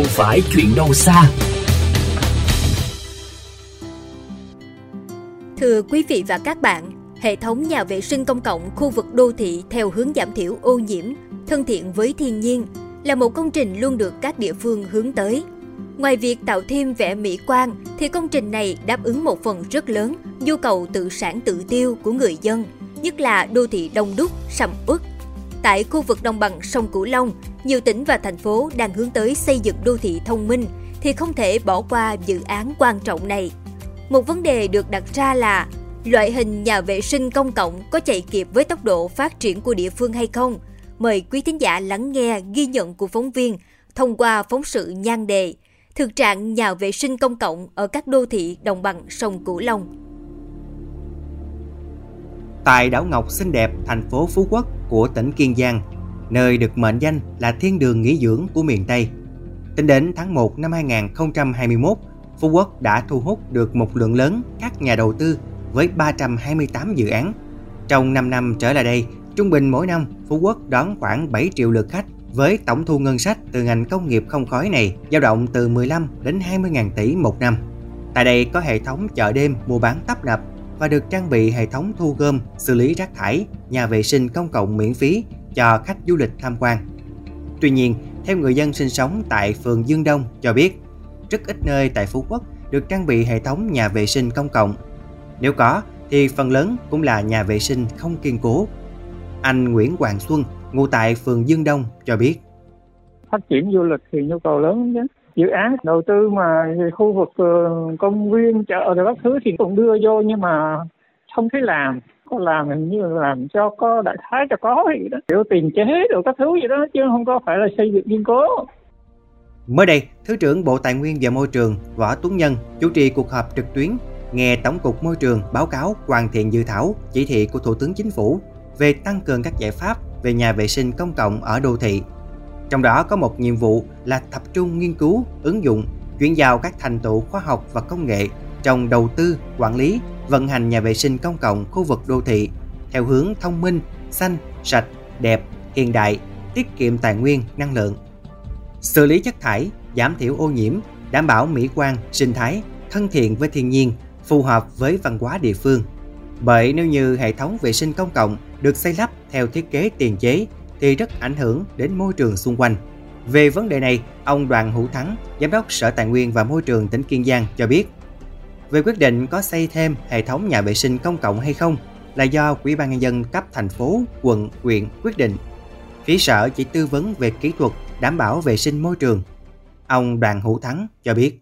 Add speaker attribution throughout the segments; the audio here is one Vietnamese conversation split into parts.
Speaker 1: không phải chuyện đâu xa.
Speaker 2: Thưa quý vị và các bạn, hệ thống nhà vệ sinh công cộng khu vực đô thị theo hướng giảm thiểu ô nhiễm, thân thiện với thiên nhiên là một công trình luôn được các địa phương hướng tới. Ngoài việc tạo thêm vẻ mỹ quan thì công trình này đáp ứng một phần rất lớn nhu cầu tự sản tự tiêu của người dân, nhất là đô thị đông đúc, sầm uất. Tại khu vực đồng bằng sông Cửu Long, nhiều tỉnh và thành phố đang hướng tới xây dựng đô thị thông minh thì không thể bỏ qua dự án quan trọng này. Một vấn đề được đặt ra là loại hình nhà vệ sinh công cộng có chạy kịp với tốc độ phát triển của địa phương hay không? Mời quý thính giả lắng nghe ghi nhận của phóng viên thông qua phóng sự nhan đề thực trạng nhà vệ sinh công cộng ở các đô thị đồng bằng sông Cửu Long.
Speaker 3: Tại đảo Ngọc xinh đẹp, thành phố Phú Quốc của tỉnh Kiên Giang, nơi được mệnh danh là thiên đường nghỉ dưỡng của miền Tây. Tính đến tháng 1 năm 2021, Phú Quốc đã thu hút được một lượng lớn các nhà đầu tư với 328 dự án. Trong 5 năm trở lại đây, trung bình mỗi năm Phú Quốc đón khoảng 7 triệu lượt khách với tổng thu ngân sách từ ngành công nghiệp không khói này dao động từ 15 đến 20 ngàn tỷ một năm. Tại đây có hệ thống chợ đêm mua bán tấp nập và được trang bị hệ thống thu gom, xử lý rác thải, nhà vệ sinh công cộng miễn phí cho khách du lịch tham quan. Tuy nhiên, theo người dân sinh sống tại phường Dương Đông cho biết, rất ít nơi tại Phú Quốc được trang bị hệ thống nhà vệ sinh công cộng. Nếu có, thì phần lớn cũng là nhà vệ sinh không kiên cố. Anh Nguyễn Hoàng Xuân, ngụ tại phường Dương Đông cho biết.
Speaker 4: Phát triển du lịch thì nhu cầu lớn chứ. Dự án đầu tư mà khu vực ờ, công viên, chợ rồi các thứ thì cũng đưa vô nhưng mà không thấy làm. Có làm hình như là làm cho có đại thái cho có gì đó. Kiểu tiền chế rồi các thứ gì đó chứ không có phải là xây dựng kiên cố.
Speaker 3: Mới đây, Thứ trưởng Bộ Tài nguyên và Môi trường Võ Tuấn Nhân chủ trì cuộc họp trực tuyến nghe Tổng cục Môi trường báo cáo hoàn thiện dự thảo chỉ thị của Thủ tướng Chính phủ về tăng cường các giải pháp về nhà vệ sinh công cộng ở đô thị. Trong đó có một nhiệm vụ là tập trung nghiên cứu, ứng dụng, chuyển giao các thành tựu khoa học và công nghệ trong đầu tư, quản lý, vận hành nhà vệ sinh công cộng khu vực đô thị theo hướng thông minh, xanh, sạch, đẹp, hiện đại, tiết kiệm tài nguyên, năng lượng. Xử lý chất thải, giảm thiểu ô nhiễm, đảm bảo mỹ quan, sinh thái, thân thiện với thiên nhiên, phù hợp với văn hóa địa phương. Bởi nếu như hệ thống vệ sinh công cộng được xây lắp theo thiết kế tiền chế thì rất ảnh hưởng đến môi trường xung quanh. Về vấn đề này, ông Đoàn Hữu Thắng, Giám đốc Sở Tài nguyên và Môi trường tỉnh Kiên Giang cho biết, về quyết định có xây thêm hệ thống nhà vệ sinh công cộng hay không là do Ủy ban nhân dân cấp thành phố, quận, huyện quyết định. Phía sở chỉ tư vấn về kỹ thuật đảm bảo vệ sinh môi trường. Ông Đoàn Hữu Thắng cho biết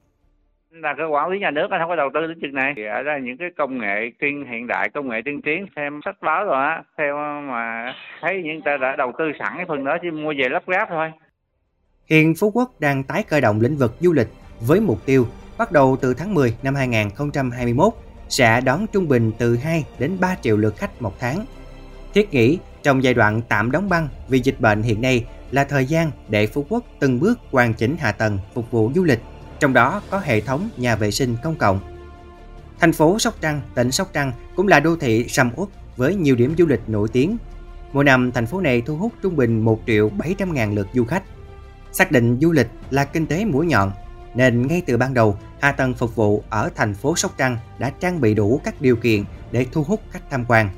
Speaker 5: là cơ quản lý nhà nước không có đầu tư đến chuyện này. Thì ở đây những cái công nghệ tiên, hiện đại công nghệ tiên tiến, xem sách báo rồi á, theo mà thấy những ta đã đầu tư sẵn cái phần đó chỉ mua về lắp ráp thôi.
Speaker 3: Hiện Phú Quốc đang tái khởi động lĩnh vực du lịch với mục tiêu bắt đầu từ tháng 10 năm 2021 sẽ đón trung bình từ 2 đến 3 triệu lượt khách một tháng. Thiết nghĩ trong giai đoạn tạm đóng băng vì dịch bệnh hiện nay là thời gian để Phú Quốc từng bước hoàn chỉnh hạ tầng phục vụ du lịch trong đó có hệ thống nhà vệ sinh công cộng. Thành phố Sóc Trăng, tỉnh Sóc Trăng cũng là đô thị sầm uất với nhiều điểm du lịch nổi tiếng. Mỗi năm, thành phố này thu hút trung bình 1 triệu 700 ngàn lượt du khách. Xác định du lịch là kinh tế mũi nhọn, nên ngay từ ban đầu, hạ tầng phục vụ ở thành phố Sóc Trăng đã trang bị đủ các điều kiện để thu hút khách tham quan.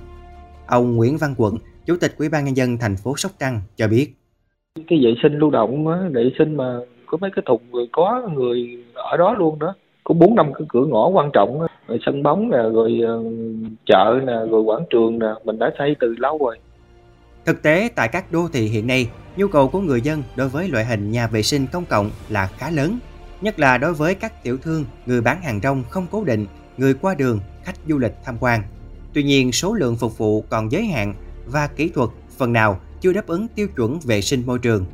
Speaker 3: Ông Nguyễn Văn Quận, Chủ tịch Ủy ban nhân dân thành phố Sóc Trăng cho biết:
Speaker 6: cái vệ sinh lưu động vệ sinh mà có mấy cái thùng người có người ở đó luôn đó. Có bốn năm cái cửa ngõ quan trọng rồi sân bóng nè rồi ờ, chợ nè rồi quảng trường nè. Mình đã xây từ lâu rồi.
Speaker 3: Thực tế tại các đô thị hiện nay, nhu cầu của người dân đối với loại hình nhà vệ sinh công cộng là khá lớn, nhất là đối với các tiểu thương, người bán hàng rong không cố định, người qua đường, khách du lịch tham quan. Tuy nhiên, số lượng phục vụ còn giới hạn và kỹ thuật phần nào chưa đáp ứng tiêu chuẩn vệ sinh môi trường.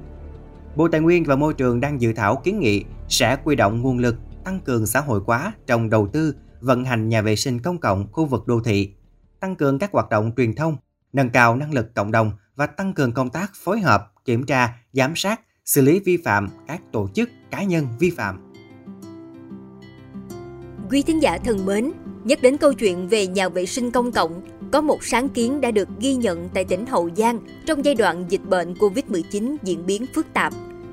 Speaker 3: Bộ Tài nguyên và Môi trường đang dự thảo kiến nghị sẽ quy động nguồn lực tăng cường xã hội hóa trong đầu tư, vận hành nhà vệ sinh công cộng khu vực đô thị, tăng cường các hoạt động truyền thông, nâng cao năng lực cộng đồng và tăng cường công tác phối hợp, kiểm tra, giám sát, xử lý vi phạm các tổ chức, cá nhân vi phạm.
Speaker 2: Quý thính giả thân mến, nhắc đến câu chuyện về nhà vệ sinh công cộng, có một sáng kiến đã được ghi nhận tại tỉnh Hậu Giang trong giai đoạn dịch bệnh COVID-19 diễn biến phức tạp.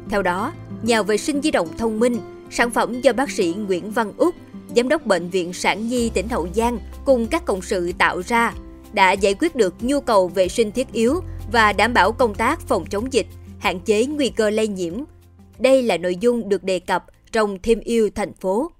Speaker 2: Theo đó, nhà vệ sinh di động thông minh, sản phẩm do bác sĩ Nguyễn Văn Úc, Giám đốc Bệnh viện Sản Nhi tỉnh Hậu Giang cùng các cộng sự tạo ra, đã giải quyết được nhu cầu vệ sinh thiết yếu và đảm bảo công tác phòng chống dịch, hạn chế nguy cơ lây nhiễm. Đây là nội dung được đề cập trong Thêm yêu thành phố.